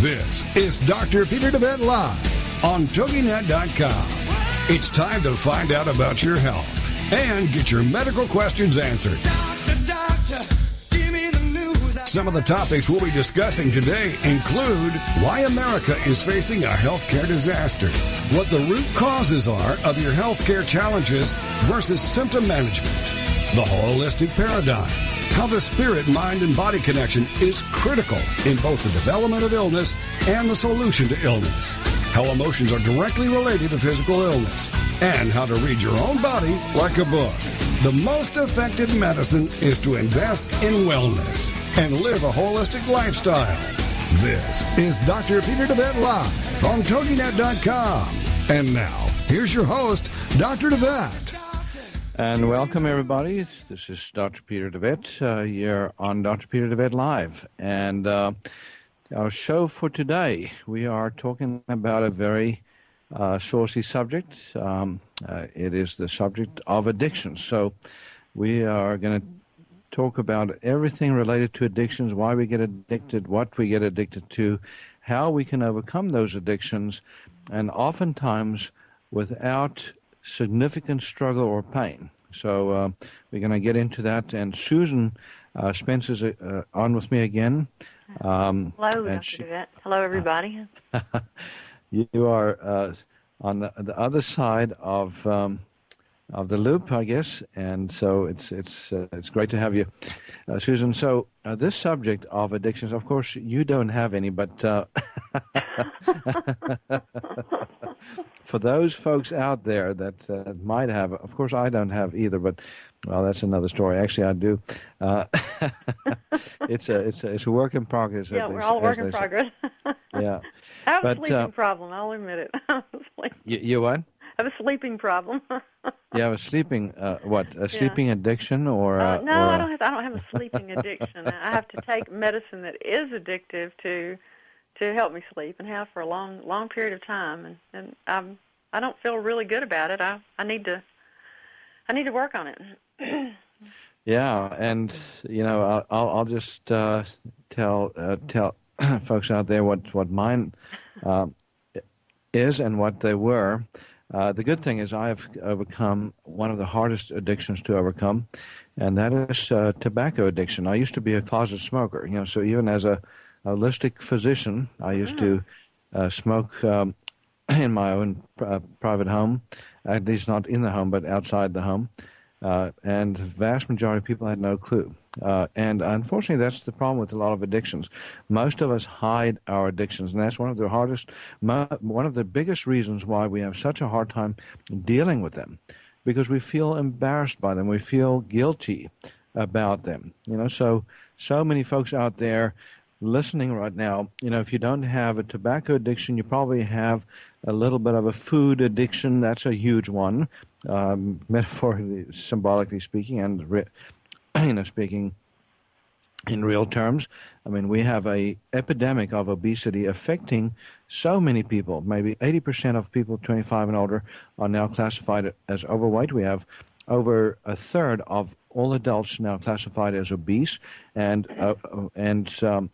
This is Dr. Peter DeVette Live on TogiNet.com. It's time to find out about your health and get your medical questions answered. Doctor, doctor, Some of the topics we'll be discussing today include why America is facing a healthcare disaster, what the root causes are of your healthcare challenges versus symptom management, the holistic paradigm how the spirit, mind, and body connection is critical in both the development of illness and the solution to illness. How emotions are directly related to physical illness. And how to read your own body like a book. The most effective medicine is to invest in wellness and live a holistic lifestyle. This is Dr. Peter DeVette Live on TogiNet.com. And now, here's your host, Dr. DeVette. And welcome, everybody. This is Dr. Peter DeVette. Uh, you're on Dr. Peter DeVette Live. And uh, our show for today, we are talking about a very uh, saucy subject. Um, uh, it is the subject of addiction. So we are going to talk about everything related to addictions, why we get addicted, what we get addicted to, how we can overcome those addictions, and oftentimes without significant struggle or pain. So uh, we're going to get into that. And Susan uh, Spence is uh, on with me again. Um, Hello, Dr. She, Hello, everybody. you are uh, on the, the, other side of um, of the loop, I guess, and so it's it's uh, it's great to have you, uh, Susan. So this subject of addictions, of course, you don't have any, but for those folks out there that uh, might have, of course, I don't have either, but well, that's another story. Actually, I do. Uh, it's a it's a it's a work in progress. Yeah, we're all work in progress. yeah, I have but, a sleeping uh, problem. I'll admit it. you, you what? I have a sleeping problem. you have a sleeping uh, what? A sleeping yeah. addiction or? Uh, uh, no, or I don't. Have, I don't have a sleeping addiction. I have to take medicine that is addictive to to help me sleep and have for a long long period of time and and I'm I don't feel really good about it. I I need to I need to work on it. yeah, and you know I'll I'll just uh, tell uh, tell folks out there what what mine uh, is and what they were. Uh, the good thing is I've overcome one of the hardest addictions to overcome, and that is uh, tobacco addiction. I used to be a closet smoker, you know, so even as a holistic physician. I used to mm-hmm. uh, smoke um, in my own private home, at least not in the home, but outside the home. Uh, and vast majority of people had no clue. Uh, and unfortunately, that's the problem with a lot of addictions. Most of us hide our addictions, and that's one of the hardest, one of the biggest reasons why we have such a hard time dealing with them, because we feel embarrassed by them, we feel guilty about them. You know, so so many folks out there listening right now, you know, if you don't have a tobacco addiction, you probably have a little bit of a food addiction. That's a huge one, um, metaphorically, symbolically speaking, and you know, speaking in real terms. I mean, we have a epidemic of obesity affecting so many people. Maybe 80% of people 25 and older are now classified as overweight. We have over a third of all adults now classified as obese, and uh, and um,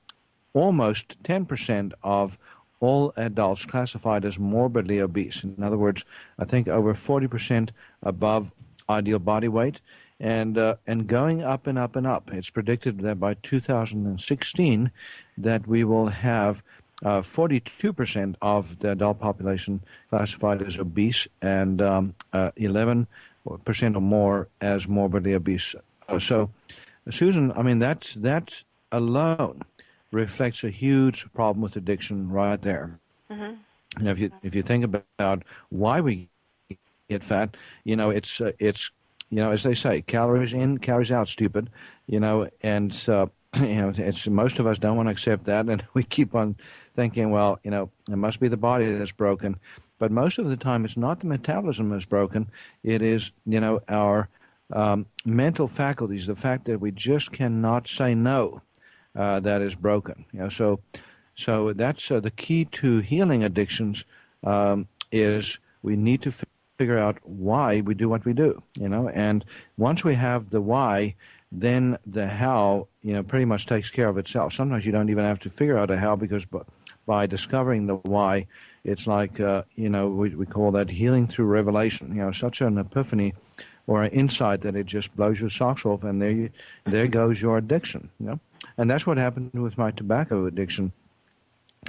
almost 10% of all adults classified as morbidly obese. In other words, I think over 40% above ideal body weight and uh, and going up and up and up. It's predicted that by 2016 that we will have uh, 42% of the adult population classified as obese and um, uh, 11% or more as morbidly obese. So, Susan, I mean, that, that alone reflects a huge problem with addiction right there. Mm-hmm. And if you if you think about why we get fat, you know, it's uh, it's you know, as they say, calories in, calories out, stupid. You know, and uh, you know, it's most of us don't want to accept that, and we keep on thinking, well, you know, it must be the body that's broken. But most of the time, it's not the metabolism that's broken. It is, you know, our um, mental faculties, the fact that we just cannot say no, uh, that is broken. You know, so, so that's uh, the key to healing addictions um, is we need to figure out why we do what we do. You know, and once we have the why, then the how, you know, pretty much takes care of itself. Sometimes you don't even have to figure out a how because by discovering the why, it's like, uh, you know, we, we call that healing through revelation. You know, such an epiphany or an insight that it just blows your socks off, and there, you, there goes your addiction. You know? And that's what happened with my tobacco addiction.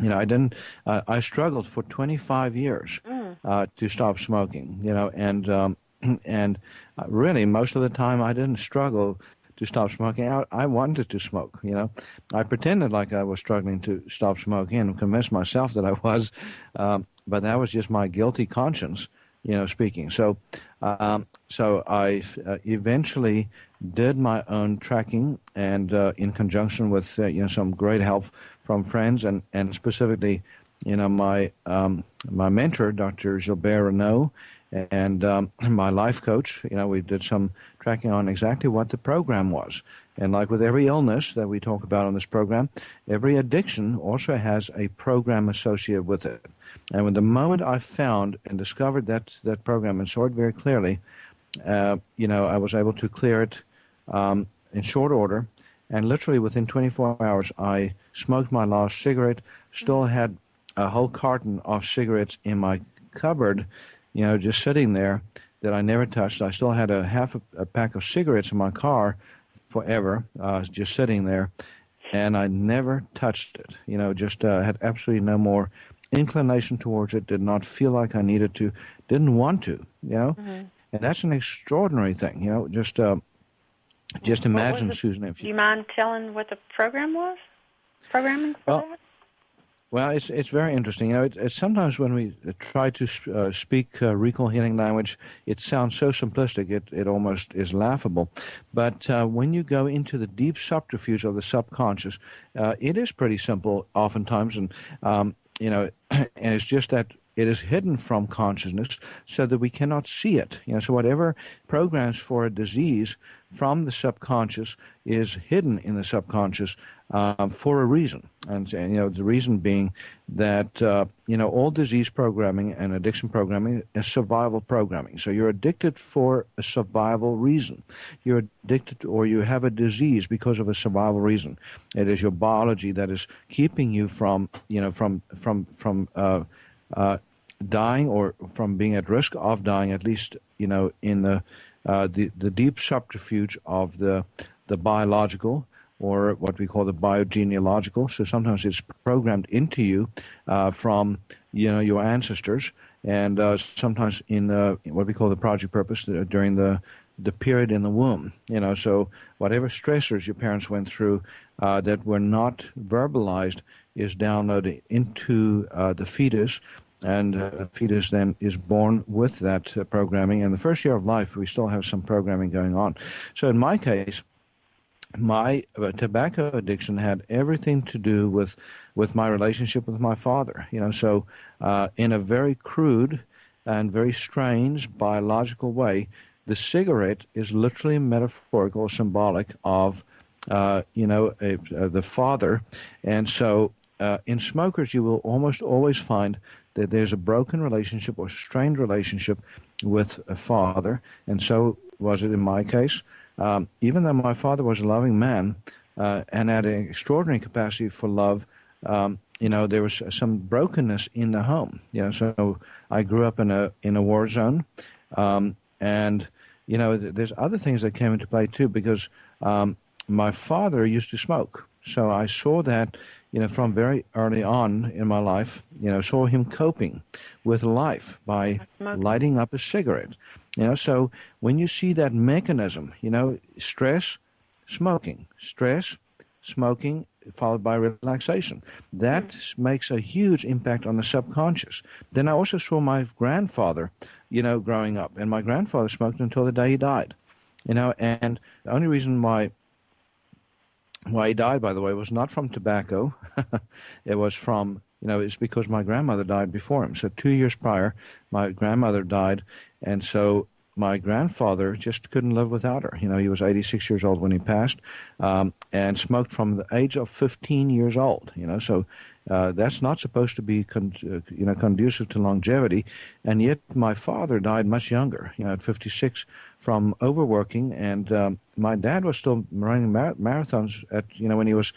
You know, I didn't. Uh, I struggled for 25 years mm. uh, to stop smoking. You know, and um, and uh, really most of the time I didn't struggle to stop smoking. I, I wanted to smoke, you know. I pretended like I was struggling to stop smoking and convinced myself that I was, um, but that was just my guilty conscience, you know, speaking. So, um, so I uh, eventually did my own tracking, and uh, in conjunction with uh, you know some great help from friends, and and specifically, you know, my um, my mentor, Dr. Gilbert Renaud and um, my life coach, you know, we did some tracking on exactly what the program was. And like with every illness that we talk about on this program, every addiction also has a program associated with it. And when the moment I found and discovered that that program and saw it very clearly, uh, you know, I was able to clear it um, in short order. And literally within 24 hours, I smoked my last cigarette. Still had a whole carton of cigarettes in my cupboard you know, just sitting there that I never touched. I still had a half a, a pack of cigarettes in my car forever, uh, just sitting there, and I never touched it. You know, just uh, had absolutely no more inclination towards it. Did not feel like I needed to. Didn't want to. You know, mm-hmm. and that's an extraordinary thing. You know, just uh, just imagine, Susan. If you, do you mind telling what the program was? Programming for well, that? Well, it's it's very interesting. You know, it, it's sometimes when we try to uh, speak uh, recall healing language, it sounds so simplistic, it, it almost is laughable. But uh, when you go into the deep subterfuge of the subconscious, uh, it is pretty simple oftentimes, and um, you know, it's just that it is hidden from consciousness so that we cannot see it. You know, so whatever programs for a disease from the subconscious is hidden in the subconscious uh, for a reason. And, you know, the reason being that, uh, you know, all disease programming and addiction programming is survival programming. So you're addicted for a survival reason. You're addicted or you have a disease because of a survival reason. It is your biology that is keeping you from, you know, from, from, from, uh, uh dying or from being at risk of dying, at least, you know, in the, uh, the, the deep subterfuge of the, the biological or what we call the biogenealogical. So sometimes it's programmed into you uh, from you know your ancestors, and uh, sometimes in what we call the project purpose uh, during the the period in the womb. You know, so whatever stressors your parents went through uh, that were not verbalized is downloaded into the fetus. And uh, the fetus then is born with that programming. And the first year of life, we still have some programming going on. So in my case, my uh, tobacco addiction had everything to do with with my relationship with my father. You know, so uh, in a very crude and very strange biological way, the cigarette is literally metaphorical, symbolic of uh, you know a, uh, the father, and so uh, in smokers you will almost always find that there's a broken relationship or strained relationship with a father, and so was it in my case. Um, even though my father was a loving man uh, and had an extraordinary capacity for love, um, you know, there was some brokenness in the home. You know, so I grew up in a in a war zone, um, and you know, th- there's other things that came into play too because um, my father used to smoke, so I saw that. You know, from very early on in my life, you know, saw him coping with life by lighting up a cigarette. You know, so when you see that mechanism, you know, stress, smoking, stress, smoking, followed by relaxation. That mm. makes a huge impact on the subconscious. Then I also saw my grandfather, you know, growing up, and my grandfather smoked until the day he died. You know, and the only reason why why he died, by the way, was not from tobacco. it was from, you know, it's because my grandmother died before him. So two years prior, my grandmother died, and so my grandfather just couldn't live without her. You know, he was 86 years old when he passed, um, and smoked from the age of 15 years old. You know, so uh, that's not supposed to be, con- uh, you know, conducive to longevity. And yet, my father died much younger, you know, at 56 from overworking. And um, my dad was still running mar- marathons at, you know, when he was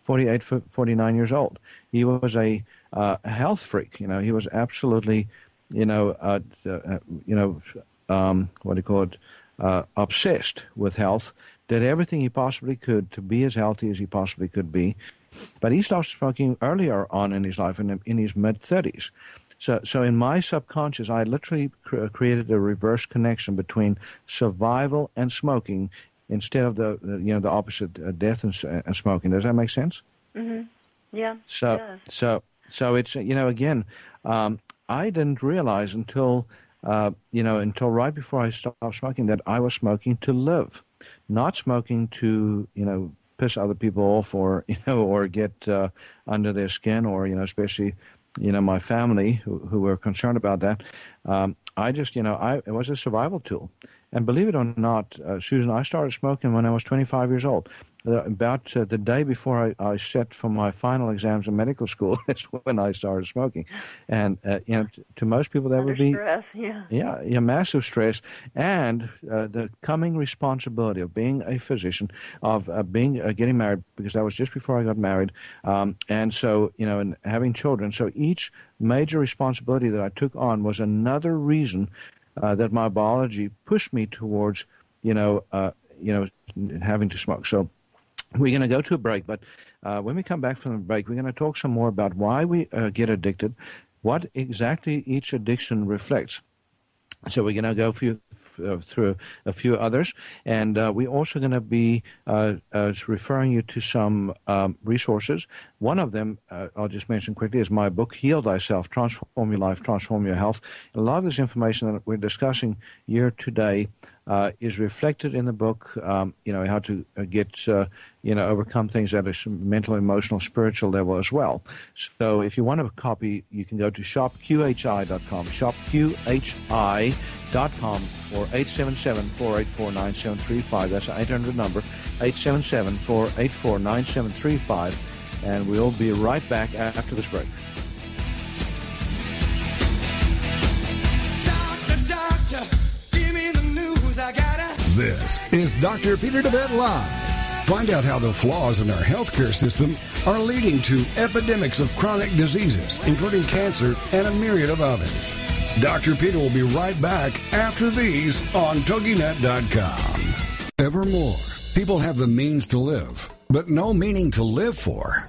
48, 49 years old. He was a uh, health freak. You know, he was absolutely, you know, uh, uh, you know, um, what do you call it, obsessed with health. Did everything he possibly could to be as healthy as he possibly could be. But he stopped smoking earlier on in his life, in, in his mid 30s. So, so in my subconscious, I literally cr- created a reverse connection between survival and smoking instead of the, the you know the opposite, uh, death and, uh, and, smoking. Does that make sense? Mm-hmm. Yeah. So, so, so it's you know again, um, I didn't realize until uh, you know until right before I stopped smoking that I was smoking to live, not smoking to you know piss other people off or you know or get uh, under their skin or you know especially you know my family who, who were concerned about that. Um, i just you know i it was a survival tool. And believe it or not uh, susan i started smoking when i was 25 years old about uh, the day before I, I set for my final exams in medical school is when I started smoking, and uh, you know, t- to most people that Under would be stress, yeah, yeah, yeah, massive stress, and uh, the coming responsibility of being a physician, of uh, being uh, getting married because that was just before I got married, um, and so you know, and having children. So each major responsibility that I took on was another reason that my biology pushed me towards, you know, you know, having to smoke. So we're going to go to a break, but uh, when we come back from the break, we're going to talk some more about why we uh, get addicted, what exactly each addiction reflects. So we're going to go uh, through a few others, and uh, we're also going to be uh, uh, referring you to some um, resources. One of them, uh, I'll just mention quickly, is my book, Heal Thyself, Transform Your Life, Transform Your Health. A lot of this information that we're discussing here today uh, is reflected in the book. Um, you know how to uh, get uh, you know overcome things at a mental, emotional, spiritual level as well. So if you want a copy, you can go to shopqhi.com, shopqhi.com or 877-484-9735. That's an 800 number, 877-484-9735. And we'll be right back after this break. This is Dr. Peter DeVette Live. Find out how the flaws in our healthcare system are leading to epidemics of chronic diseases, including cancer and a myriad of others. Dr. Peter will be right back after these on TogiNet.com. Evermore, people have the means to live but no meaning to live for.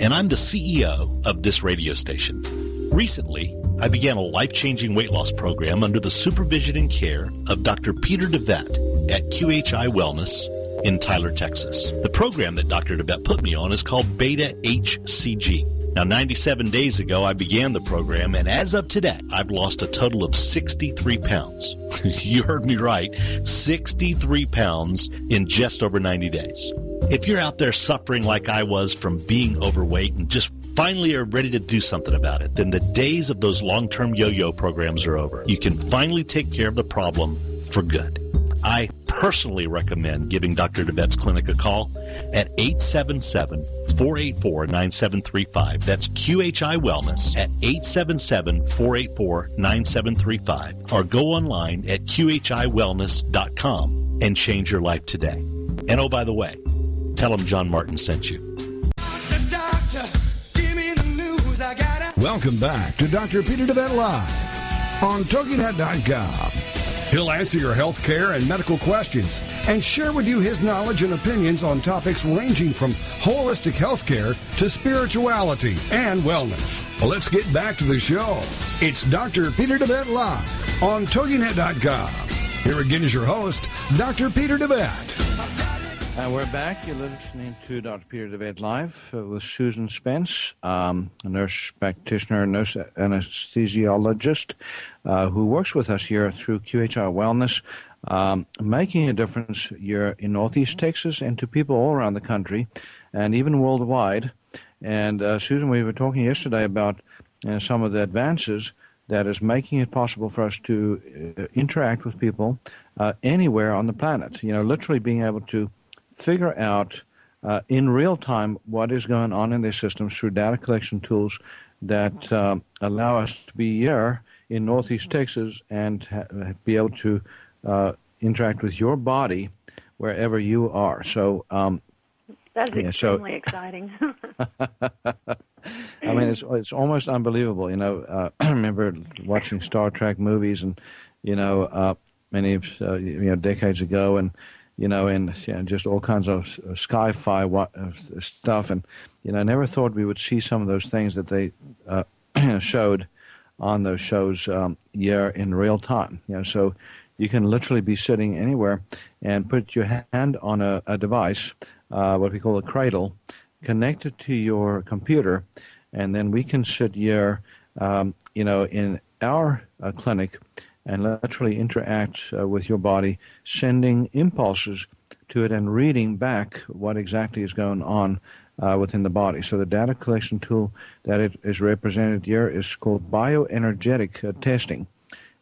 and I'm the CEO of this radio station. Recently, I began a life-changing weight loss program under the supervision and care of Dr. Peter DeVette at QHI Wellness in Tyler, Texas. The program that Dr. DeVette put me on is called Beta HCG. Now, 97 days ago, I began the program, and as of today, I've lost a total of 63 pounds. you heard me right 63 pounds in just over 90 days. If you're out there suffering like I was from being overweight and just finally are ready to do something about it, then the days of those long term yo yo programs are over. You can finally take care of the problem for good. I personally recommend giving Dr. DeVette's clinic a call at 877-484-9735. That's QHI Wellness at 877-484-9735 or go online at qhiwellness.com and change your life today. And oh, by the way, tell them John Martin sent you. Doctor, Welcome back to Dr. Peter DeVette Live on TogiNet.com. He'll answer your health care and medical questions and share with you his knowledge and opinions on topics ranging from holistic health care to spirituality and wellness. Let's get back to the show. It's Dr. Peter DeVette Live on TogiNet.com. Here again is your host, Dr. Peter DeVette. And we're back. You're listening to Dr. Peter DeVette Live uh, with Susan Spence, um, a nurse practitioner, nurse anesthesiologist, uh, who works with us here through QHI Wellness, um, making a difference here in Northeast Texas and to people all around the country and even worldwide. And uh, Susan, we were talking yesterday about uh, some of the advances that is making it possible for us to uh, interact with people uh, anywhere on the planet. You know, literally being able to figure out uh, in real time what is going on in their systems through data collection tools that uh, allow us to be here in Northeast Texas and ha- be able to uh, interact with your body wherever you are. So, um, that's yeah, extremely so, exciting. I mean, it's it's almost unbelievable. You know, uh, I remember watching Star Trek movies, and you know, uh, many uh, you know decades ago, and you know, and just all kinds of sci-fi stuff. And you know, I never thought we would see some of those things that they uh, showed on those shows um, in real time. You know, so you can literally be sitting anywhere and put your hand on a, a device, uh, what we call a cradle, connected to your computer, and then we can sit here, um, you know, in our uh, clinic and literally interact uh, with your body, sending impulses to it and reading back what exactly is going on uh, within the body. So the data collection tool that it is represented here is called bioenergetic uh, testing.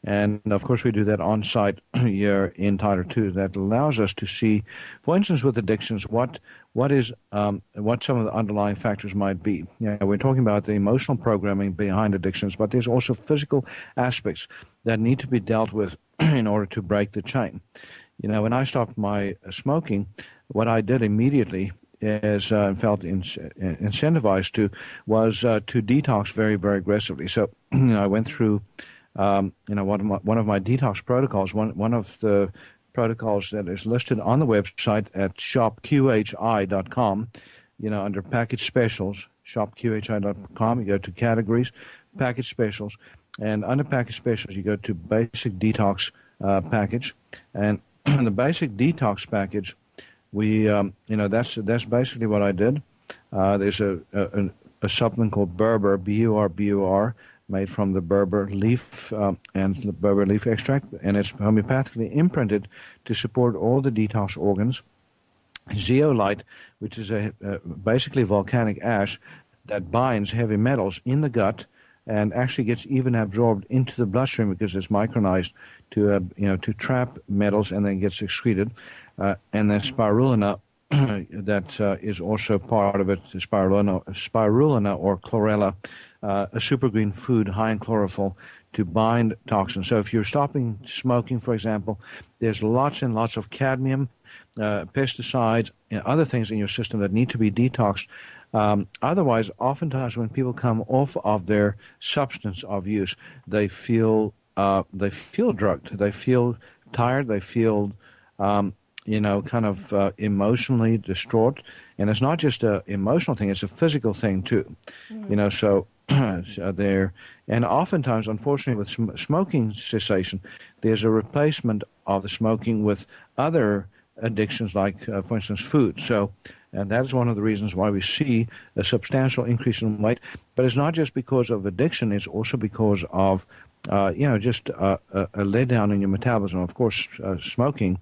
And of course, we do that on site here in Tyler 2. That allows us to see, for instance, with addictions, what what is um, what some of the underlying factors might be. We're talking about the emotional programming behind addictions, but there's also physical aspects that need to be dealt with in order to break the chain. You know, when I stopped my smoking, what I did immediately is uh, felt in, incentivized to was uh, to detox very very aggressively. So you know, I went through. Um, you know, one of my, one of my detox protocols. One one of the protocols that is listed on the website at shopqhi.com. You know, under package specials, shopqhi.com, you go to categories, package specials, and under package specials, you go to basic detox uh, package, and the basic detox package, we, um, you know, that's that's basically what I did. Uh, there's a, a, a supplement called Burbur, B-U-R-B-U-R, made from the Burbur leaf um, and the Burbur leaf extract, and it's homeopathically imprinted to support all the detox organs. Zeolite, which is a, a basically volcanic ash that binds heavy metals in the gut and actually gets even absorbed into the bloodstream because it's micronized to uh, you know to trap metals and then gets excreted. Uh, and then spirulina that uh, is also part of it, spirulina, spirulina or chlorella, uh, a super green food high in chlorophyll to bind toxins. So if you're stopping smoking, for example, there's lots and lots of cadmium, uh, pesticides, and other things in your system that need to be detoxed. Um, otherwise, oftentimes when people come off of their substance of use, they feel uh, they feel drugged, they feel tired, they feel um, you know, kind of uh, emotionally distraught. And it's not just an emotional thing, it's a physical thing too. Mm-hmm. You know, so there, and oftentimes, unfortunately, with sm- smoking cessation, there's a replacement of the smoking with other addictions, like, uh, for instance, food. So, and that is one of the reasons why we see a substantial increase in weight. But it's not just because of addiction; it's also because of, uh, you know, just uh, a, a letdown in your metabolism. Of course, uh, smoking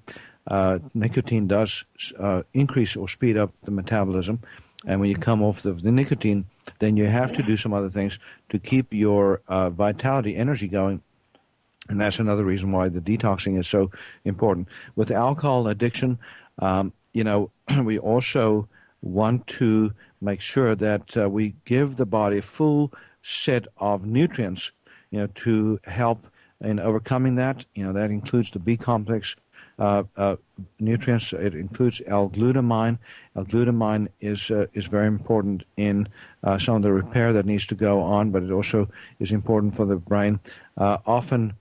uh, nicotine does uh, increase or speed up the metabolism. And when you come off the, the, nicotine, then you have to do some other things to keep your uh, vitality, energy going. and that's another reason why the detoxing is so important. With alcohol addiction, um, you know, we also want to make sure that uh, we give the body a full set of nutrients, you know, to help in overcoming that. You know, that includes the B complex uh, uh, nutrients. It includes L-glutamine. L-glutamine is uh, is very important in uh, some of the repair that needs to go on, but it also is important for the brain. Uh, often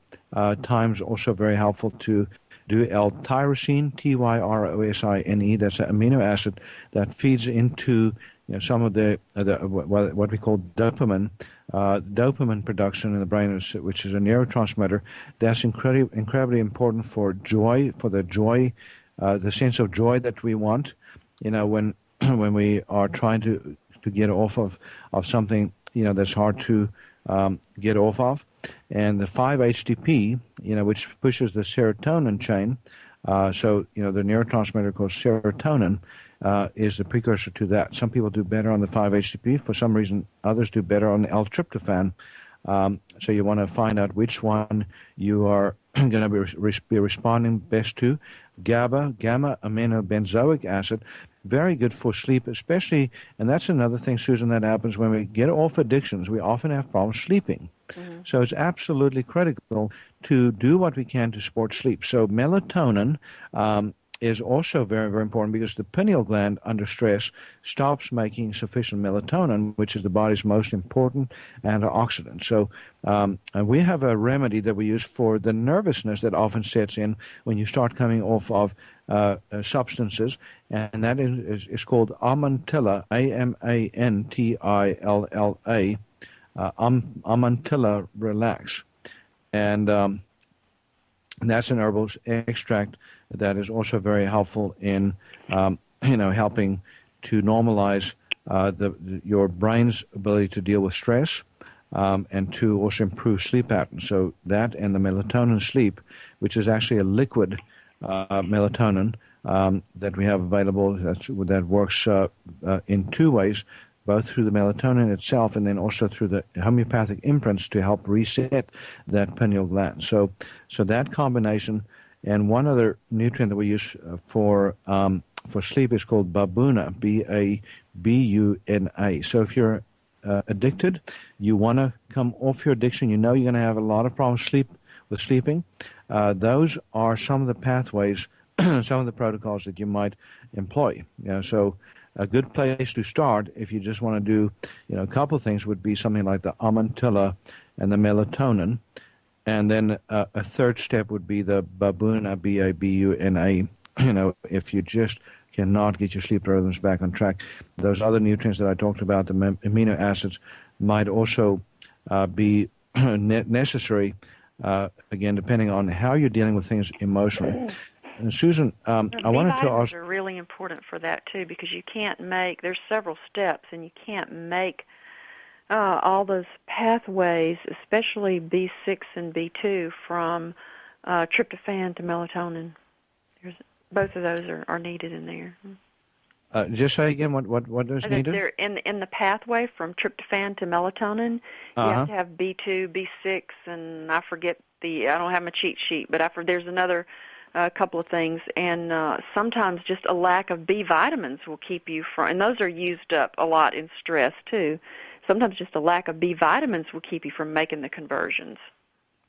times also very helpful to do L-tyrosine, T-Y-R-O-S-I-N-E. That's an amino acid that feeds into you know, some of the, the what we call dopamine uh, dopamine production in the brain, which is a neurotransmitter, that's incredibly incredibly important for joy, for the joy, uh, the sense of joy that we want. You know, when when we are trying to to get off of of something, you know, that's hard to um, get off of, and the 5-HTP, you know, which pushes the serotonin chain. Uh, so, you know, the neurotransmitter called serotonin uh, is the precursor to that. Some people do better on the 5-HTP. For some reason, others do better on the L-tryptophan. Um, so you want to find out which one you are going to be, re- be responding best to. GABA, gamma aminobenzoic acid, very good for sleep, especially, and that's another thing, Susan, that happens when we get off addictions. We often have problems sleeping. Mm-hmm. So it's absolutely critical to do what we can to support sleep. So melatonin um, is also very, very important because the pineal gland under stress stops making sufficient melatonin, which is the body's most important antioxidant. So um, we have a remedy that we use for the nervousness that often sets in when you start coming off of uh, uh, substances, and that is, is, is called Amantilla, A-M-A-N-T-I-L-L-A, uh, Amantilla Relax. And, um, and that's an herbal extract that is also very helpful in um, you know helping to normalize uh, the, the, your brain's ability to deal with stress um, and to also improve sleep patterns. So that and the melatonin sleep, which is actually a liquid uh, melatonin um, that we have available that works uh, uh, in two ways. Both through the melatonin itself and then also through the homeopathic imprints to help reset that pineal gland. So, so that combination and one other nutrient that we use uh, for um, for sleep is called babuna, B A B U N A. So if you're uh, addicted, you want to come off your addiction. You know you're going to have a lot of problems sleep with sleeping. Uh, those are some of the pathways, some of the protocols that you might employ. You know, so a good place to start if you just want to do, you know, a couple things would be something like the amantilla and the melatonin. And then uh, a third step would be the babuna, B A B U N A. You know, if you just cannot get your sleep rhythms back on track, those other nutrients that I talked about, the amino acids, might also uh, be necessary. Uh, again, depending on how you're dealing with things emotionally. And Susan, um, I wanted to ask. are really important for that too, because you can't make. There's several steps, and you can't make uh, all those pathways, especially B6 and B2, from uh, tryptophan to melatonin. There's, both of those are, are needed in there. Uh, just say again what what what is needed. They're in in the pathway from tryptophan to melatonin. You uh-huh. have to have B2, B6, and I forget the. I don't have my cheat sheet, but I for there's another a couple of things, and uh, sometimes just a lack of B vitamins will keep you from. And those are used up a lot in stress too sometimes just a lack of B vitamins will keep you from making the conversions.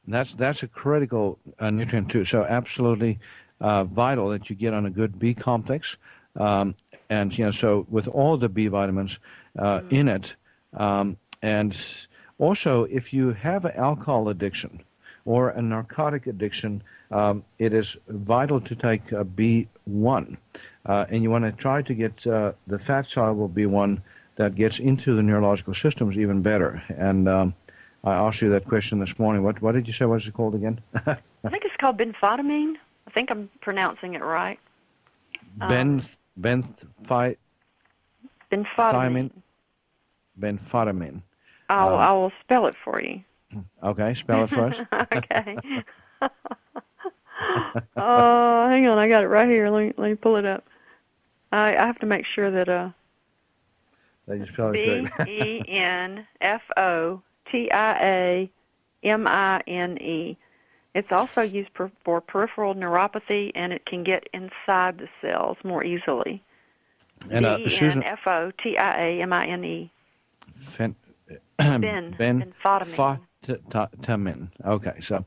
That's that's a critical uh, nutrient too. So absolutely uh, vital that you get on a good B complex, um, and you know so with all the B vitamins uh, mm-hmm. in it, um, and also if you have an alcohol addiction or a narcotic addiction, um, it is vital to take B one, uh, and you want to try to get uh, the fat soluble B one that gets into the neurological systems even better. And um, I asked you that question this morning. What what did you say? What is it called again? I think it's called benfotiamine. I think I'm pronouncing it right. Ben um, benfi, benfotiamine. Benfotiamine. I'll um, I will spell it for you. Okay, spell it for us. okay. oh, hang on, I got it right here. Let me let me pull it up. I I have to make sure that uh they just spell it B E N F O T I A M I N E. It's also used per, for peripheral neuropathy, and it can get inside the cells more easily. And uh, Susan, B-E-N-F-O-T-I-A-M-I-N-E. Fen, Ben, ben benfotiamine. Okay, so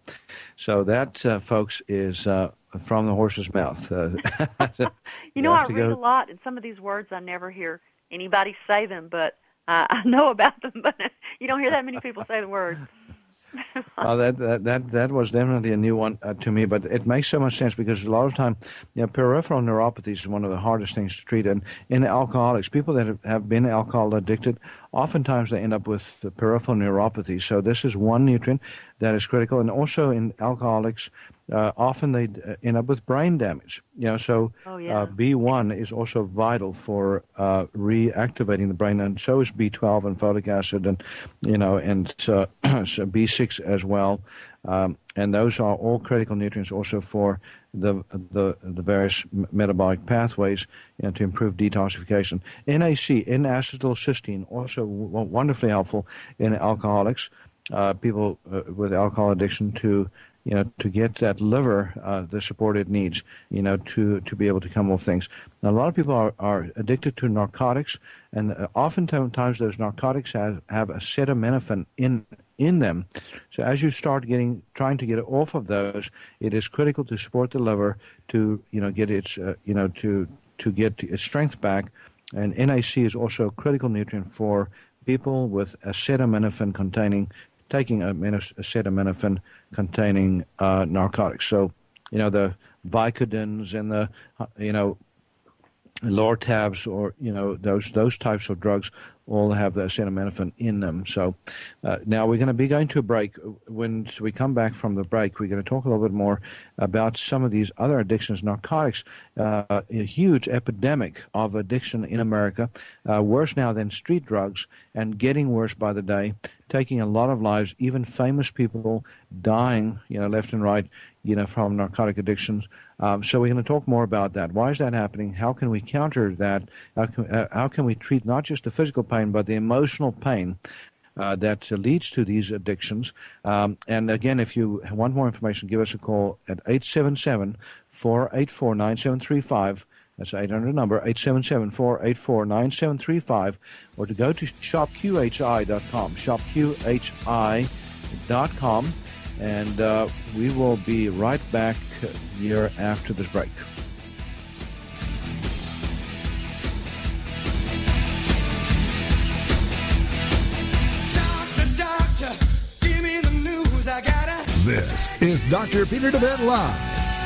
so that, uh, folks, is uh, from the horse's mouth. Uh, you know, I read go- a lot, and some of these words I never hear anybody say them, but uh, I know about them. But you don't hear that many people say the words. That, that that that was definitely a new one uh, to me, but it makes so much sense because a lot of time, you know, peripheral neuropathy is one of the hardest things to treat, and in alcoholics, people that have, been alcohol addicted, oftentimes they end up with peripheral neuropathy. So this is one nutrient that is critical, and also in alcoholics, uh, often they uh, end up with brain damage. You know, so Oh, yeah. uh, B1 is also vital for uh, reactivating the brain, and so is B12 and folic acid, and you know, and uh, so B6 as well. Um, and those are all critical nutrients also for the the, the various m- metabolic pathways you know, to improve detoxification. NAC, N-acetylcysteine, also w- wonderfully helpful in alcoholics, uh, people uh, with alcohol addiction to you know, to get that liver uh, the support it needs, you know, to, to be able to come off things. Now, a lot of people are, are addicted to narcotics, and uh, oftentimes those narcotics have, have acetaminophen in in them. So as you start getting trying to get off of those, it is critical to support the liver to you know get its uh, you know to to get its strength back. And NAC is also a critical nutrient for people with acetaminophen containing taking amino- acetaminophen containing uh, narcotics. So, you know, the Vicodins and the, you know, Lortabs or, you know, those those types of drugs all have the acetaminophen in them. So uh, now we're going to be going to a break. When we come back from the break, we're going to talk a little bit more about some of these other addictions. Narcotics, uh, a huge epidemic of addiction in America, uh, worse now than street drugs, and getting worse by the day, taking a lot of lives, even famous people dying, you know, left and right, you know, from narcotic addictions. Um, so we're going to talk more about that. Why is that happening? How can we counter that? How can, uh, how can we treat not just the physical pain, but the emotional pain? Uh, that leads to these addictions. Um, and again, if you want more information, give us a call at 877 484 9735. That's the 800 number, 877 484 9735, or to go to shopqhi.com, shopqhi.com, and uh, we will be right back here after this break. Doctor, doctor, give me the news. This is Dr. Peter DeVette Live.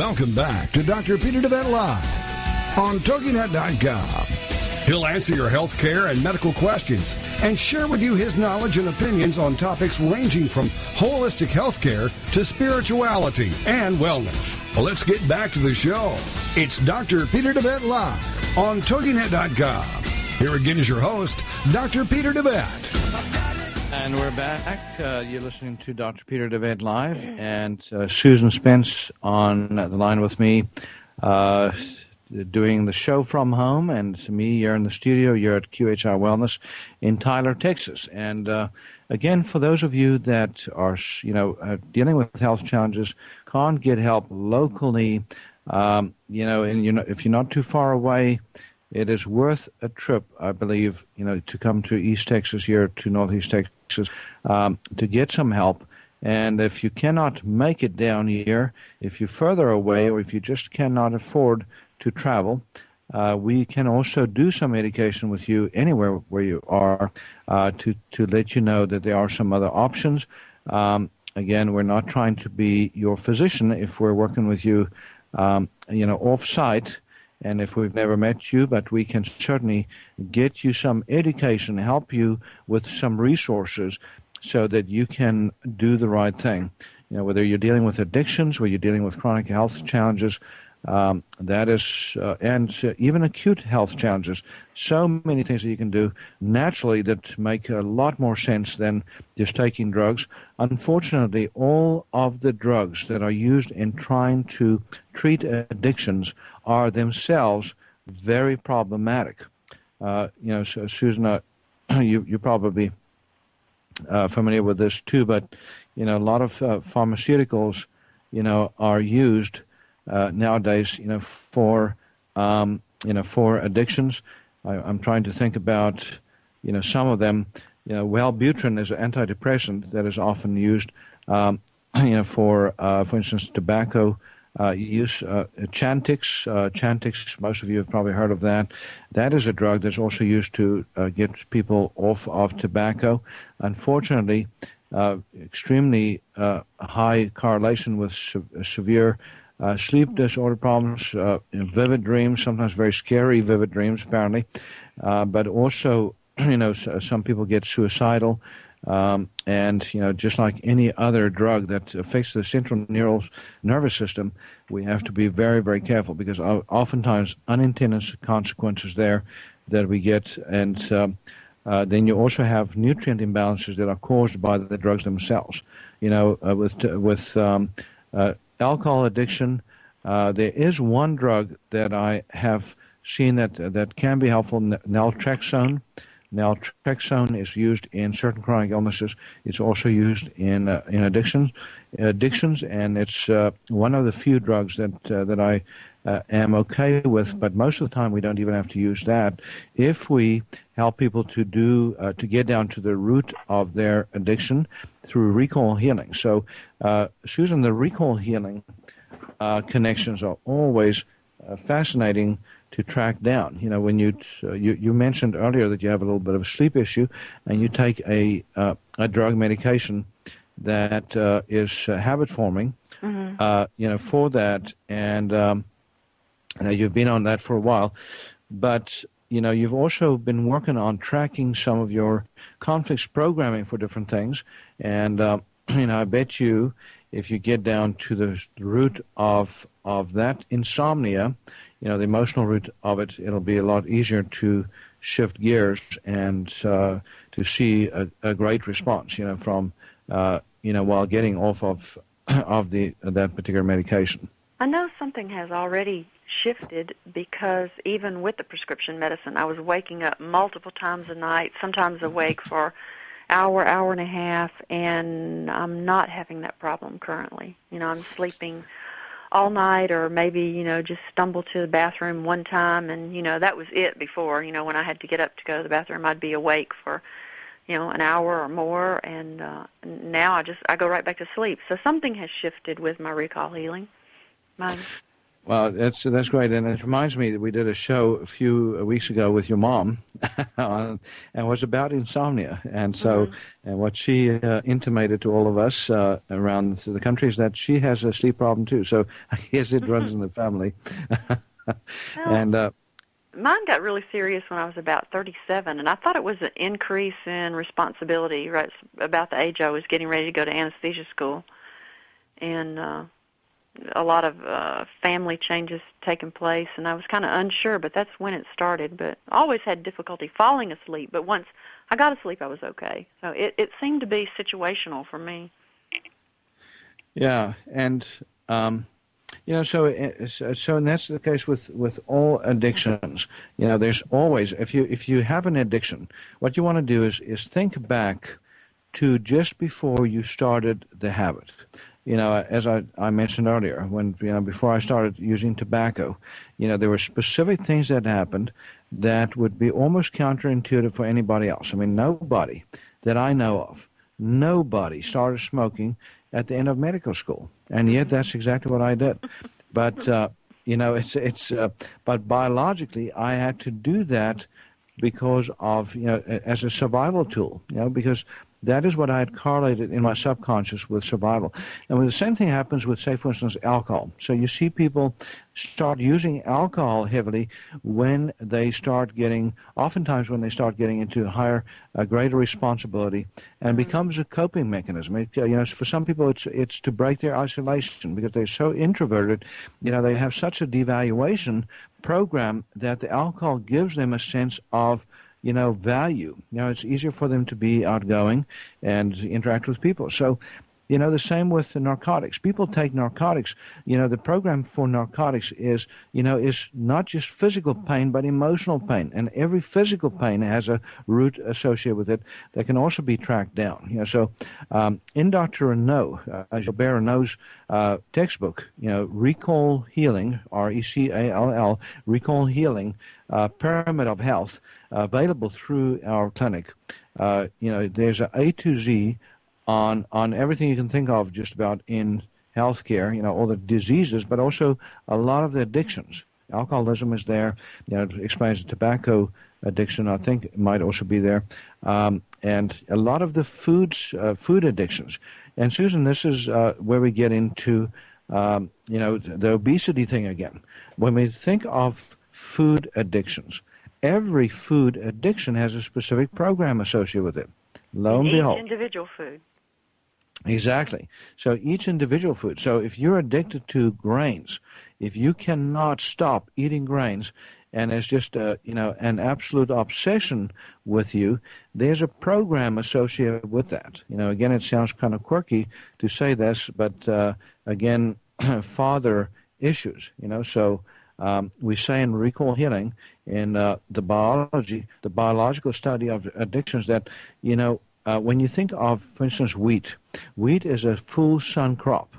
Welcome back to Dr. Peter DeVette Live on TogiNet.com. He'll answer your health care and medical questions and share with you his knowledge and opinions on topics ranging from holistic health care to spirituality and wellness. Well, let's get back to the show. It's Dr. Peter DeVette Live on TogiNet.com. Here again is your host, Dr. Peter DeVette. And we're back. Uh, you're listening to Dr. Peter DeVette Live, and uh, Susan Spence on the line with me, uh, doing the show from home, and to me, you're in the studio. You're at QHI Wellness in Tyler, Texas. And uh, again, for those of you that are, you know, uh, dealing with health challenges, can't get help locally, um, you know, and you know, if you're not too far away, it is worth a trip, I believe, you know, to come to East Texas here to Northeast Texas um, to get some help. And if you cannot make it down here, if you're further away, or if you just cannot afford to travel, uh, we can also do some education with you anywhere where you are uh, to to let you know that there are some other options. Um, again, we're not trying to be your physician if we're working with you, um, you know, off site and if we've never met you, but we can certainly get you some education, help you with some resources so that you can do the right thing. You know, whether you're dealing with addictions, whether you're dealing with chronic health challenges, um, that is, uh, and uh, even acute health challenges. So many things that you can do naturally that make a lot more sense than just taking drugs. Unfortunately, all of the drugs that are used in trying to treat addictions are themselves very problematic. Uh, you know, so, Susan, uh, you you probably uh, familiar with this too, but you know, a lot of uh, pharmaceuticals, you know, are used nowadays, you know, for um, you know for addictions. I, am trying to think about, you know, some of them. You know, Wellbutrin is an antidepressant that is often used, um, you know, for uh, for instance, tobacco uh, use. Uh, Chantix, uh, Chantix, most of you have probably heard of that. That is a drug that's also used to uh, get people off of tobacco. Unfortunately, uh, extremely uh, high correlation with se- severe sleep disorder problems, vivid dreams, sometimes very scary vivid dreams, apparently, but also, you know, some people get suicidal. Um, and you know, just like any other drug that affects the central neural nervous system, we have to be very, very careful because oftentimes unintended consequences there that we get, and um, uh, then you also have nutrient imbalances that are caused by the drugs themselves. You know, uh, with with um, uh, alcohol addiction, uh, there is one drug that I have seen that that can be helpful, naltrexone. Naltrexone is used in certain chronic illnesses. It's also used in uh, in addictions, addictions, and it's uh, one of the few drugs that uh, that I uh, am okay with. But most of the time, we don't even have to use that if we help people to do uh, to get down to the root of their addiction through recall healing. So, uh, Susan, the recall healing connections are always fascinating to track down. You know, when you, uh, you you mentioned earlier that you have a little bit of a sleep issue, and you take a uh, a drug medication that uh, is uh, habit forming. Mm-hmm. Uh, you know, for that, and um, you know, you've been on that for a while, but you know, you've also been working on tracking some of your conflicts programming for different things, and uh, you know, I bet you if you get down to the root of of that insomnia, you know the emotional root of it, it'll be a lot easier to shift gears and uh, to see a, a, great response. You know from uh, you know while getting off of of the that particular medication. I know something has already shifted because even with the prescription medicine, I was waking up multiple times a night, sometimes awake for hour, hour and a half, and I'm not having that problem currently. You know, I'm sleeping all night or maybe you know just stumble to the bathroom one time and you know that was it before you know when i had to get up to go to the bathroom i'd be awake for you know an hour or more and uh now i just i go right back to sleep. So something has shifted with my recall healing. My Well, that's that's great, and it reminds me that we did a show a few weeks ago with your mom, on, and it was about insomnia, and so Mm-hmm. and what she uh, intimated to all of us uh, around the country is that she has a sleep problem too. So I guess it runs in the family, and uh, Mine got really serious when I was about 37, and I thought it was an increase in responsibility. Right about the age I was getting ready to go to anesthesia school, and uh, a lot of uh, family changes taking place, and I was kind of unsure. But that's when it started. But I always had difficulty falling asleep. But once I got asleep, I was okay. So it, it seemed to be situational for me. Yeah, and um, you know, so uh, so and that's the case with with all addictions. You know, there's always if you if you have an addiction, what you want to do is is think back to just before you started the habit. You know, as I, I mentioned earlier, when you know before I started using tobacco, you know there were specific things that happened that would be almost counterintuitive for anybody else. I mean, nobody that I know of, nobody started smoking at the end of medical school, and yet that's exactly what I did. But uh, you know, it's it's uh, but biologically, I had to do that because of you know as a survival tool. You know, because that is what I had correlated in my subconscious with survival. And when the same thing happens with, say, for instance, alcohol. So you see people start using alcohol heavily when they start getting, oftentimes when they start getting into higher, uh, greater responsibility, and becomes a coping mechanism. It, uh, you know, for some people, it's it's to break their isolation because they're so introverted. You know, they have such a devaluation program that the alcohol gives them a sense of you know, value. You know, it's easier for them to be outgoing and interact with people. So, you know, the same with the narcotics. People take narcotics. You know, the program for narcotics is, you know, is not just physical pain, but emotional pain. And every physical pain has a root associated with it that can also be tracked down. You know, so um, in Dr. Renaud, uh, Gilbert Renaud's uh, textbook, you know, Recall Healing, R-E-C-A-L-L, Recall Healing, uh, Pyramid of Health, uh, available through our clinic. Uh, you know, there's a A to Z on on everything you can think of just about in healthcare. You know, all the diseases, but also a lot of the addictions. Alcoholism is there. You know, it explains the tobacco addiction. I think it might also be there, um, and a lot of the foods, uh, food addictions. And Susan, this is uh, where we get into um, you know the, the obesity thing again. When we think of food addictions, every food addiction has a specific program associated with it. Lo and behold, individual food. Exactly. So each individual food. So if you're addicted to grains, if you cannot stop eating grains, and it's just a, you know an absolute obsession with you, there's a program associated with that. You know, again, it sounds kind of quirky to say this, but uh, again, father issues. You know, so um, we say in recall healing in uh, the biology, the biological study of addictions, that you know uh, when you think of, for instance, wheat, wheat is a full sun crop.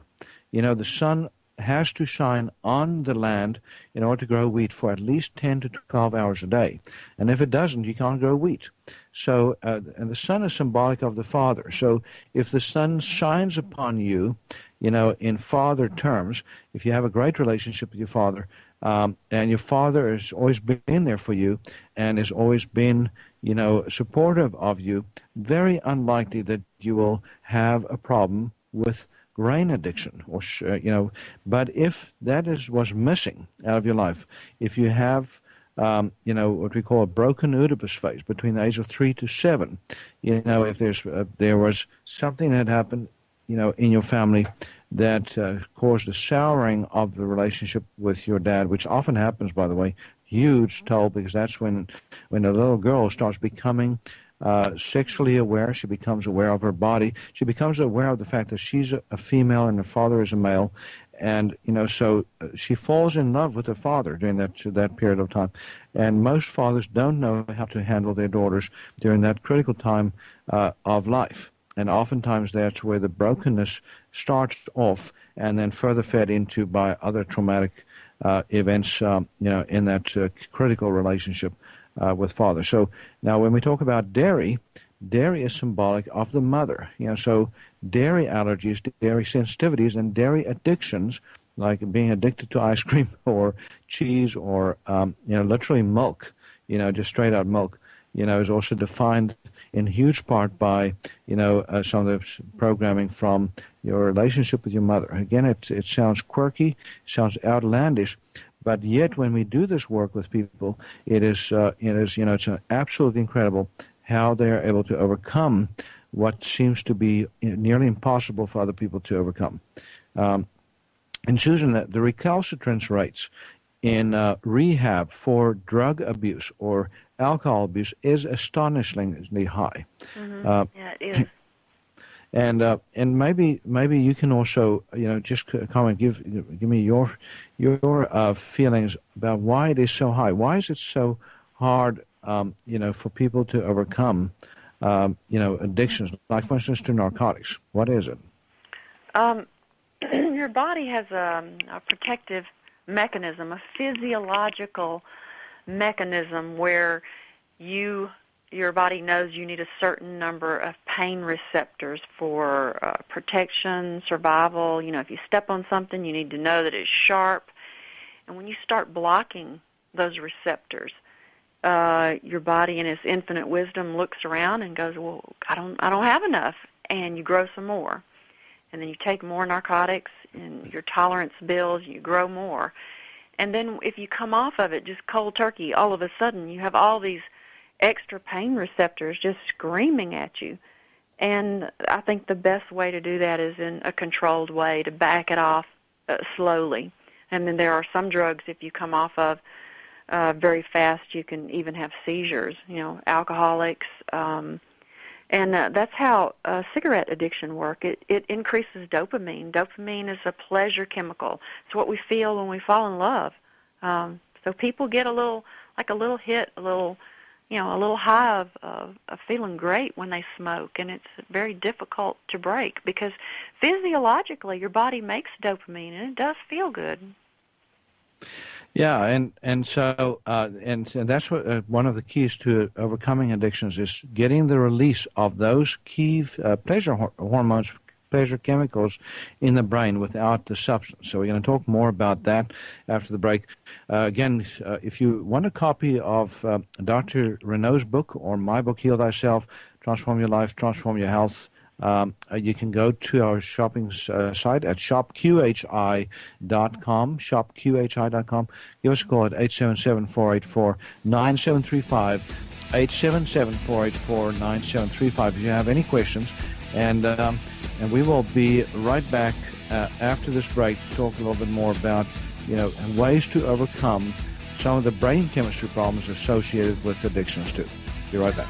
You know, the sun has to shine on the land in order to grow wheat for at least 10 to 12 hours a day. And if it doesn't, you can't grow wheat. So, uh, and the sun is symbolic of the Father. So, if the sun shines upon you, you know, in Father terms, if you have a great relationship with your Father, um, and your Father has always been there for you and has always been, you know, supportive of you, very unlikely that you will have a problem with grain addiction or uh, you know. But if that is was missing out of your life if you have um, you know what we call a broken Oedipus phase between the age of three to seven you know if there's uh, there was something that happened you know in your family that uh, caused a souring of the relationship with your dad which often happens by the way huge toll because that's when when a little girl starts becoming uh, sexually aware. She becomes aware of her body. She becomes aware of the fact that she's a, a female and her father is a male, and you know, so uh, she falls in love with her father during that that period of time. And most fathers don't know how to handle their daughters during that critical time uh, of life. And oftentimes that's where the brokenness starts off, and then further fed into by other traumatic events, um, you know, in that uh, critical relationship uh, with father. So now when we talk about dairy, dairy is symbolic of the mother. You know, so dairy allergies, dairy sensitivities, and dairy addictions like being addicted to ice cream or cheese or um, you know literally milk, you know just straight out milk, you know is also defined in huge part by you know uh, some of the programming from your relationship with your mother. Again, it it sounds quirky, sounds outlandish, but yet when we do this work with people, it is uh, it is you know it's absolutely incredible how they are able to overcome what seems to be nearly impossible for other people to overcome. Um, and Susan, the, the recalcitrance rates in uh, rehab for drug abuse or alcohol abuse is astonishingly high. Mm-hmm. Uh, yeah, it is. And uh, and maybe maybe you can also you know just comment give give me your your uh, feelings about why it is so high. Why is it so hard um, you know for people to overcome um, you know addictions like for instance to narcotics? What is it? Um, your body has a, a protective mechanism, a physiological mechanism where you your body knows you need a certain number of pain receptors for uh, protection, survival. You know, if you step on something, you need to know that it's sharp. And when you start blocking those receptors, uh, your body in its infinite wisdom looks around and goes, "Well, I don't, I don't have enough," and you grow some more. And then you take more narcotics, and your tolerance builds. You grow more. And then if you come off of it just cold turkey, all of a sudden you have all these extra pain receptors just screaming at you. And I think the best way to do that is in a controlled way to back it off uh, slowly. And then there are some drugs if you come off of uh, very fast, you can even have seizures. You know, alcoholics, um, and uh, that's how uh, cigarette addiction work. It it increases dopamine. Dopamine is a pleasure chemical. It's what we feel when we fall in love. Um, so people get a little like a little hit, a little you know, a little high of, of, of feeling great when they smoke, and it's very difficult to break because physiologically your body makes dopamine and it does feel good. Yeah, and and so uh, and, and that's what uh, one of the keys to overcoming addictions is getting the release of those key uh, pleasure hor- hormones, pleasure chemicals in the brain without the substance. So we're going to talk more about that after the break. Uh, again, uh, if you want a copy of uh, Dr. Renaud's book or my book, Heal Thyself, Transform Your Life, Transform Your Health. Um, uh, you can go to our shopping uh, site at shopqhi.com, shopqhi.com. Give us a call at 877-484-9735, 877-484-9735 if you have any questions. And, um, and we will be right back uh, after this break to talk a little bit more about, you know, ways to overcome some of the brain chemistry problems associated with addictions too. Be right back.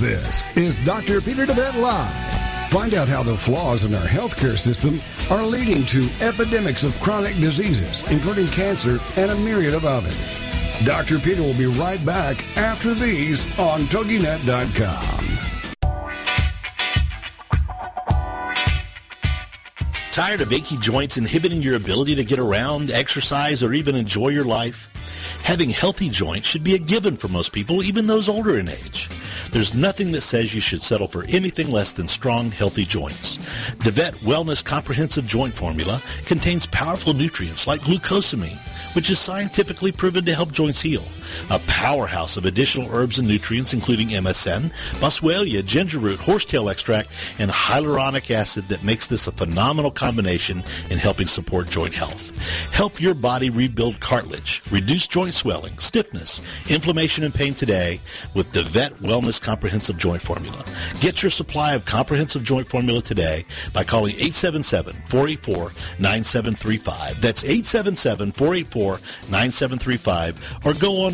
This is Dr. Peter DeVette Live. Find out how the flaws in our healthcare system are leading to epidemics of chronic diseases, including cancer and a myriad of others. Dr. Peter will be right back after these on TogiNet.com. Tired of achy joints inhibiting your ability to get around, exercise, or even enjoy your life? Having healthy joints should be a given for most people, even those older in age. There's nothing that says you should settle for anything less than strong, healthy joints. DeVette Wellness Comprehensive Joint Formula contains powerful nutrients like glucosamine, which is scientifically proven to help joints heal. A powerhouse of additional herbs and nutrients including MSM, boswellia, ginger root, horsetail extract, and hyaluronic acid that makes this a phenomenal combination in helping support joint health. Help your body rebuild cartilage, reduce joint swelling, stiffness, inflammation, and pain today with the Vet Wellness Comprehensive Joint Formula. Get your supply of comprehensive joint formula today by calling 877-484-9735. That's 877-484-9735 or go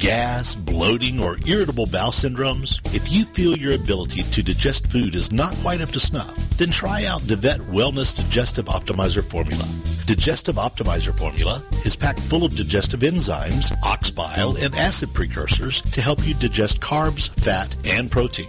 Gas, bloating, or irritable bowel syndromes? If you feel your ability to digest food is not quite up to snuff, then try out DeVette Wellness Digestive Optimizer Formula. Digestive Optimizer Formula is packed full of digestive enzymes, ox bile, and acid precursors to help you digest carbs, fat, and protein.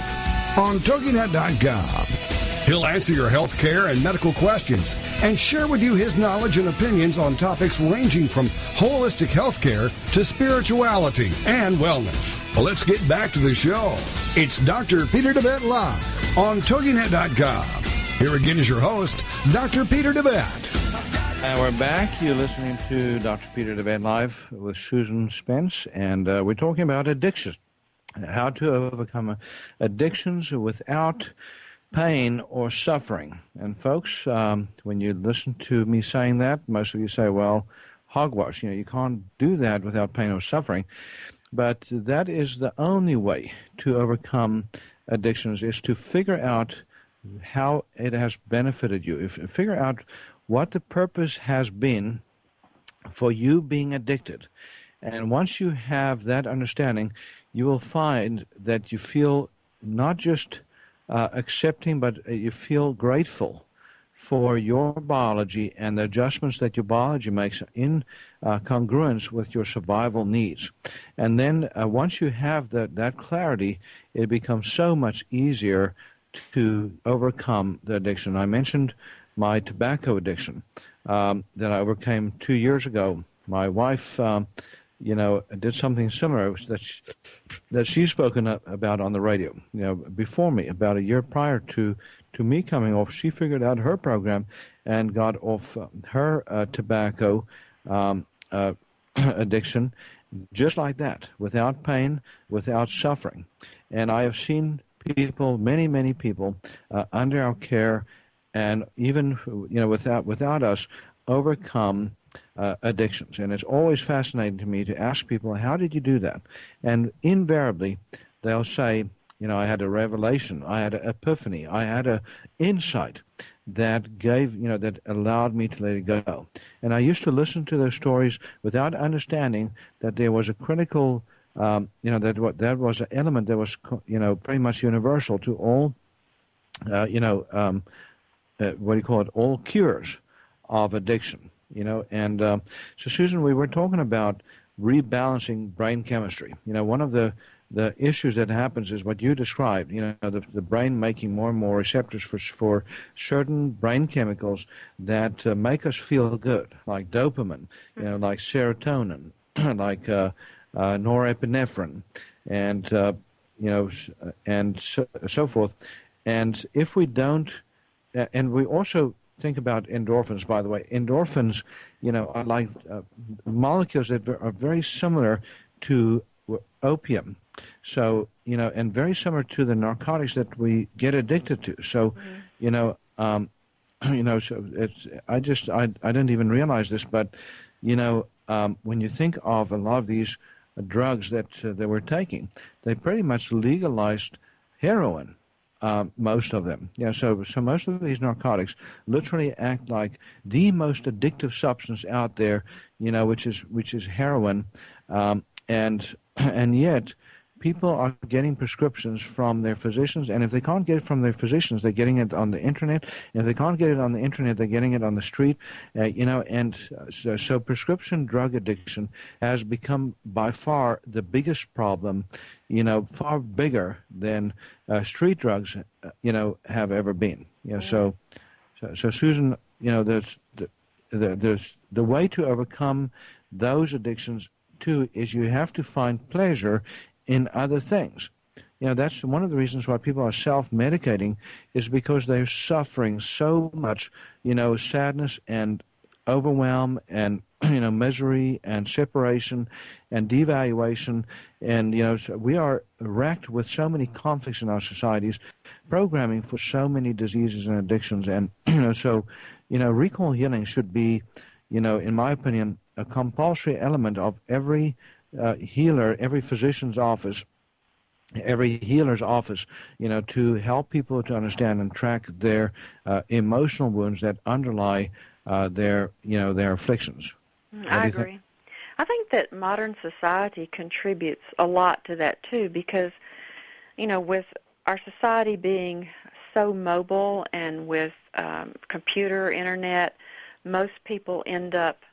on TogiNet.com. He'll answer your health care and medical questions and share with you his knowledge and opinions on topics ranging from holistic health care to spirituality and wellness. Well, let's get back to the show. It's Dr. Peter DeVette Live on TogiNet.com. Here again is your host, Dr. Peter DeVette. And we're back. You're listening to Dr. Peter DeVette Live with Susan Spence, and uh, we're talking about addiction. How to overcome addictions without pain or suffering. And folks, um, when you listen to me saying that, most of you say, well, hogwash, you know, you can't do that without pain or suffering. But that is the only way to overcome addictions is to figure out how it has benefited you. If figure out what the purpose has been for you being addicted. And once you have that understanding, you will find that you feel not just uh, accepting, but uh, you feel grateful for your biology and the adjustments that your biology makes in uh, congruence with your survival needs. And then uh, once you have that, that clarity, it becomes so much easier to overcome the addiction. I mentioned my tobacco addiction um, that I overcame two years ago. My wife. Um, you know, did something similar that she, that she's spoken about on the radio. You know, before me, about a year prior to to me coming off, she figured out her program and got off uh, her uh, tobacco um, uh, addiction just like that, without pain, without suffering. And I have seen people, many, many people, uh, under our care, and even you know, without without us, overcome uh, addictions. And it's always fascinating to me to ask people, how did you do that? And invariably, they'll say, you know, I had a revelation, I had an epiphany, I had an insight that gave, you know, that allowed me to let it go. And I used to listen to those stories without understanding that there was a critical, um, you know, that what that was an element that was, you know, pretty much universal to all, uh, you know, um, uh, what do you call it, all cures of addiction you know. And uh, so, Susan, we were talking about rebalancing brain chemistry. You know, one of the the issues that happens is what you described. You know, the, the brain making more and more receptors for for certain brain chemicals that uh, make us feel good, like dopamine, you know, like serotonin, like uh, uh, norepinephrine, and uh, you know, and so, so forth. And if we don't, and we also think about endorphins, by the way. Endorphins, you know, are like uh, molecules that are very similar to opium. So, you know, and very similar to the narcotics that we get addicted to. So, mm-hmm. you know, um, you know, so it's, I just, I, I didn't even realize this, but, you know, um, when you think of a lot of these drugs that uh, they were taking, they pretty much legalized heroin uh, most of them. Yeah, so so most of these narcotics literally act like the most addictive substance out there. You know, which is which is heroin, um, and and yet people are getting prescriptions from their physicians, and if they can't get it from their physicians, they're getting it on the internet. And if they can't get it on the internet, they're getting it on the street. Uh, you know, and so, so, prescription drug addiction has become by far the biggest problem you know, far bigger than uh, street drugs, uh, you know, have ever been. You know, so, so, so Susan, you know, there's the, the, there's the way to overcome those addictions too is you have to find pleasure in other things. You know, that's one of the reasons why people are self-medicating is because they're suffering so much, you know, sadness and overwhelm and you know misery and separation and devaluation and you know we are wrecked with so many conflicts in our societies programming for so many diseases and addictions and you know so you know recall healing should be you know in my opinion a compulsory element of every uh, healer every physician's office every healer's office, you know, to help people to understand and track their uh, emotional wounds that underlie uh, their, you know, their afflictions. Mm, I agree. Think? I think that modern society contributes a lot to that too, because, you know, with our society being so mobile and with um, computer, internet, most people end up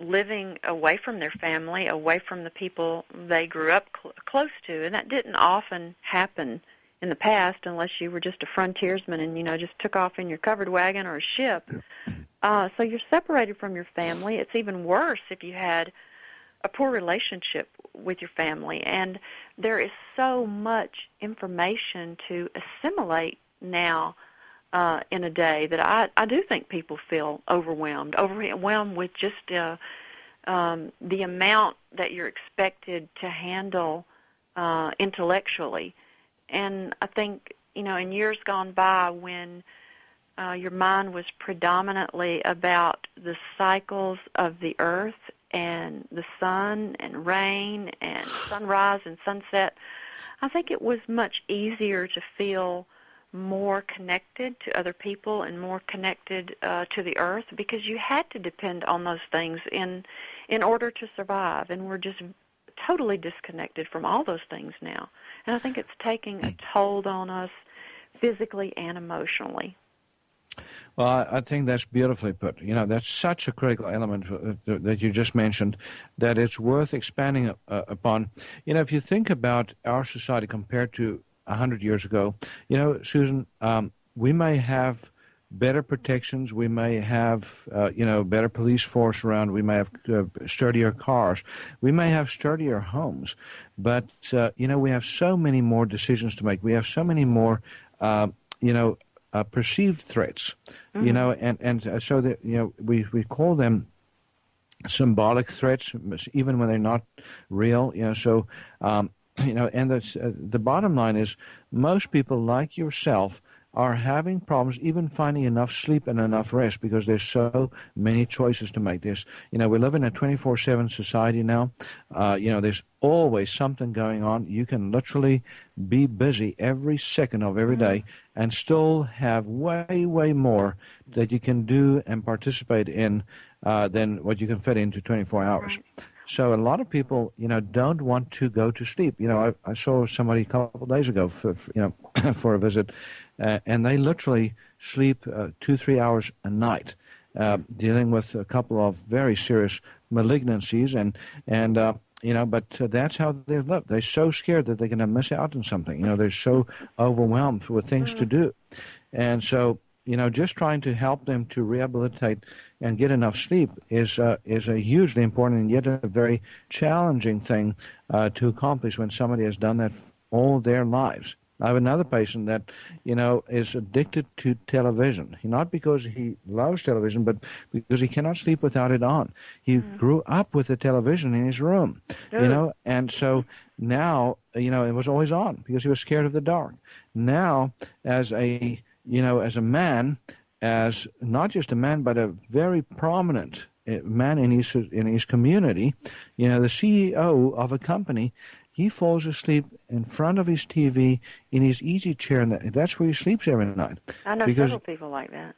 living away from their family, away from the people they grew up cl- close to, and that didn't often happen in the past unless you were just a frontiersman and you know just took off in your covered wagon or a ship. Uh, so you're separated from your family. It's even worse if you had a poor relationship with your family, and there is so much information to assimilate now uh, in a day that I, I do think people feel overwhelmed, overwhelmed with just uh, um, the amount that you're expected to handle uh, intellectually. And I think, you know, in years gone by when uh, your mind was predominantly about the cycles of the earth and the sun and rain and sunrise and sunset, I think it was much easier to feel – more connected to other people and more connected uh, to the earth because you had to depend on those things in in order to survive and we're just totally disconnected from all those things now and i think it's taking a toll on us physically and emotionally well, I, I think that's beautifully put. You know, that's such a critical element uh, that you just mentioned that it's worth expanding uh, upon. You know, if you think about our society compared to 100 years ago. You know, Susan, um, we may have better protections. We may have, uh, you know, better police force around. We may have uh, sturdier cars. We may have sturdier homes. But, uh, you know, we have so many more decisions to make. We have so many more, uh, you know, uh, perceived threats, mm-hmm. you know, and, and uh, so that, you know, we, we call them symbolic threats, even when they're not real, you know, so, um, you know, and the, uh, the bottom line is most people like yourself are having problems even finding enough sleep and enough rest because there's so many choices to make. This, you know, we live in a 24/7 society now. Uh, you know, there's always something going on. You can literally be busy every second of every day and still have way, way more that you can do and participate in uh, than what you can fit into 24 hours. Right. So a lot of people, you know, don't want to go to sleep. You know, I, I saw somebody a couple of days ago, for, for you know, for a visit, uh, and they literally sleep uh, two, three hours a night, uh, dealing with a couple of very serious malignancies, and and uh, you know, but uh, that's how they live. They're so scared that they're going to miss out on something. You know, they're so overwhelmed with things to do, and so you know, just trying to help them to rehabilitate and get enough sleep is uh, is a hugely important and yet a very challenging thing uh, to accomplish when somebody has done that all their lives. I have another patient that, you know, is addicted to television. Not because he loves television, but because he cannot sleep without it on. He mm. grew up with the television in his room, you know, and so now, you know, it was always on because he was scared of the dark. Now, as a, you know, as a man, as not just a man, but a very prominent eh, man in his in his community. You know, the CEO of a company. He falls asleep in front of his TV in his easy chair, and that's where he sleeps every night. I know because, several people like that.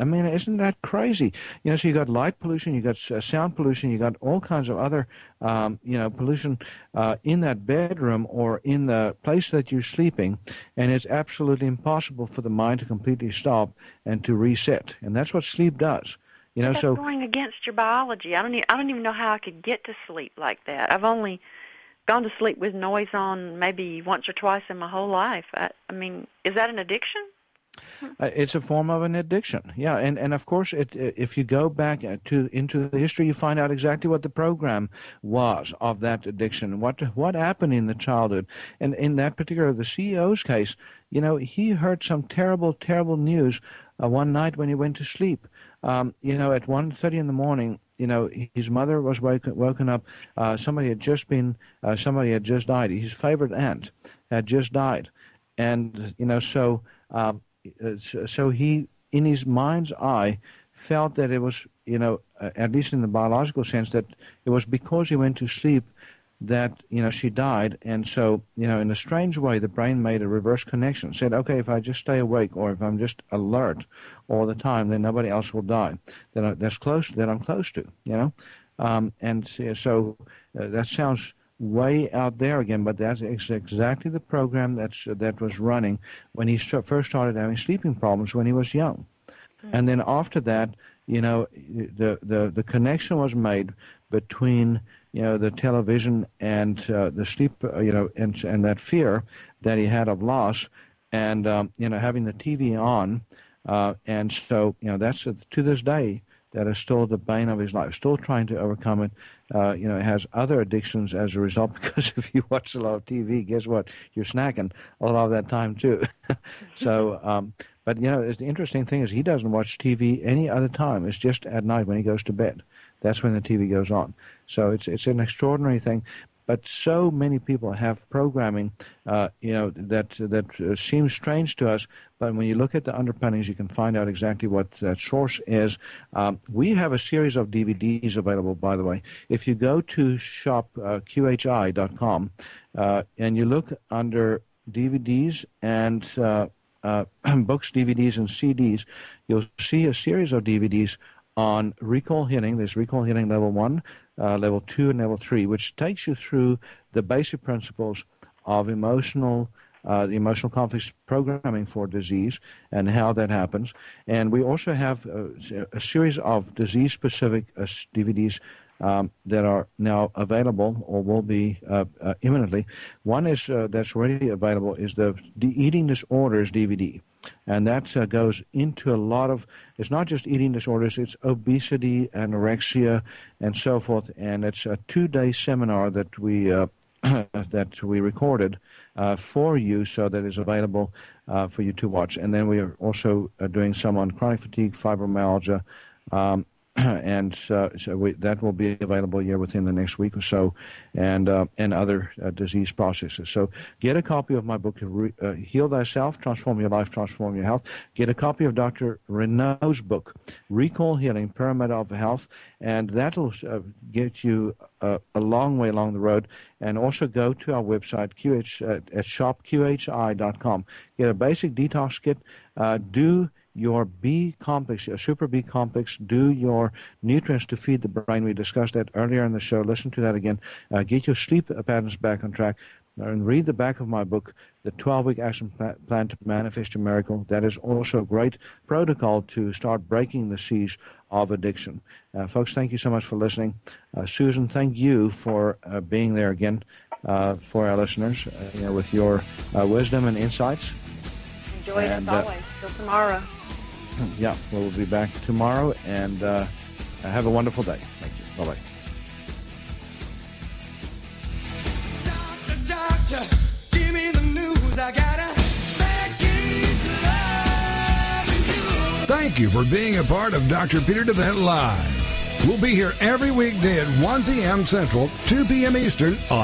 I mean, isn't that crazy? You know, so you got light pollution, you got uh, sound pollution, you got all kinds of other, um, you know, pollution uh, in that bedroom or in the place that you're sleeping, and it's absolutely impossible for the mind to completely stop and to reset, and that's what sleep does. You know, that's so going against your biology. I don't. Even, I don't even know how I could get to sleep like that. I've only gone to sleep with noise on maybe once or twice in my whole life. I, I mean, is that an addiction? Uh, it's a form of an addiction, yeah, and and of course, it, if you go back uh, to into the history, you find out exactly what the program was of that addiction, what what happened in the childhood, and in that particular the CEO's case, you know, he heard some terrible, terrible news uh, one night when he went to sleep. Um, you know, at one thirty in the morning, you know, his mother was woken, woken up. Uh, somebody had just been, uh, somebody had just died. His favorite aunt had just died, and you know, so um, so he, in his mind's eye, felt that it was, you know, uh, at least in the biological sense, that it was because he went to sleep that you know she died. And so you know in a strange way the brain made a reverse connection said okay if i just stay awake or if i'm just alert all the time then nobody else will die. That I, that's close that i'm close to you know? Um, and so uh, that sounds way out there again but that's exactly the program that's that was running when he st- first started having sleeping problems when he was young mm-hmm. and then after that you know the the the connection was made between you know, the television and uh, the sleep, uh, you know, and, and that fear that he had of loss, and um, you know, having the TV on, uh, and so you know, that's uh, to this day that is still the bane of his life. Still trying to overcome it. Uh, you know, has other addictions as a result because if you watch a lot of TV, guess what? You're snacking a lot of that time too. so. Um, but you know, the interesting thing is he doesn't watch TV any other time. It's just at night when he goes to bed. That's when the TV goes on. So it's it's an extraordinary thing. But so many people have programming, uh, you know, that that uh, seems strange to us. But when you look at the underpinnings, you can find out exactly what that source is. Um, we have a series of DVDs available, by the way. If you go to shopqhi.com uh, uh, and you look under DVDs and uh, books, DVDs, and CDs, you'll see a series of DVDs on recall healing. There's recall healing level one, uh, level two, and level three, which takes you through the basic principles of emotional. Uh, the emotional conflict programming for disease and how that happens. And we also have a, a series of disease specific uh, DVDs um, that are now available or will be uh, uh, imminently. One is uh, that's already available is the, the Eating Disorders DVD and that uh, goes into a lot of it's not just eating disorders it's obesity anorexia and so forth. And it's a two day seminar that we uh, that we recorded uh, for you so that is available uh, for you to watch. And then we are also uh, doing some on chronic fatigue fibromyalgia um, and uh, so we, that will be available here within the next week or so, and uh, and other uh, disease processes. So get a copy of my book, uh, Heal Thyself, Transform Your Life, Transform Your Health. Get a copy of Dr. Renaud's book, Recall Healing, Pyramid of Health, and that'll uh, get you uh, a long way along the road. And also go to our website, QH, at shopqhi.com. Get a basic detox kit. do your B complex, your super B complex, do your nutrients to feed the brain. We discussed that earlier in the show. Listen to that again. Uh, get your sleep patterns back on track. And read the back of my book, The 12 Week Action Plan to Manifest Your Miracle. That is also a great protocol to start breaking the siege of addiction. Uh, folks, thank you so much for listening. Uh, Susan, thank you for uh, being there again uh, for our listeners uh, you know, with your wisdom and insights. Enjoy it as always. Till tomorrow. Yeah, we'll be back tomorrow and uh, have a wonderful day. Thank you. Bye bye. Doctor, doctor, give me the news. I gotta. Thank you for being a part of Dr. Peter DeVette Live. We'll be here every weekday at 1 p.m. Central, 2 p.m. Eastern on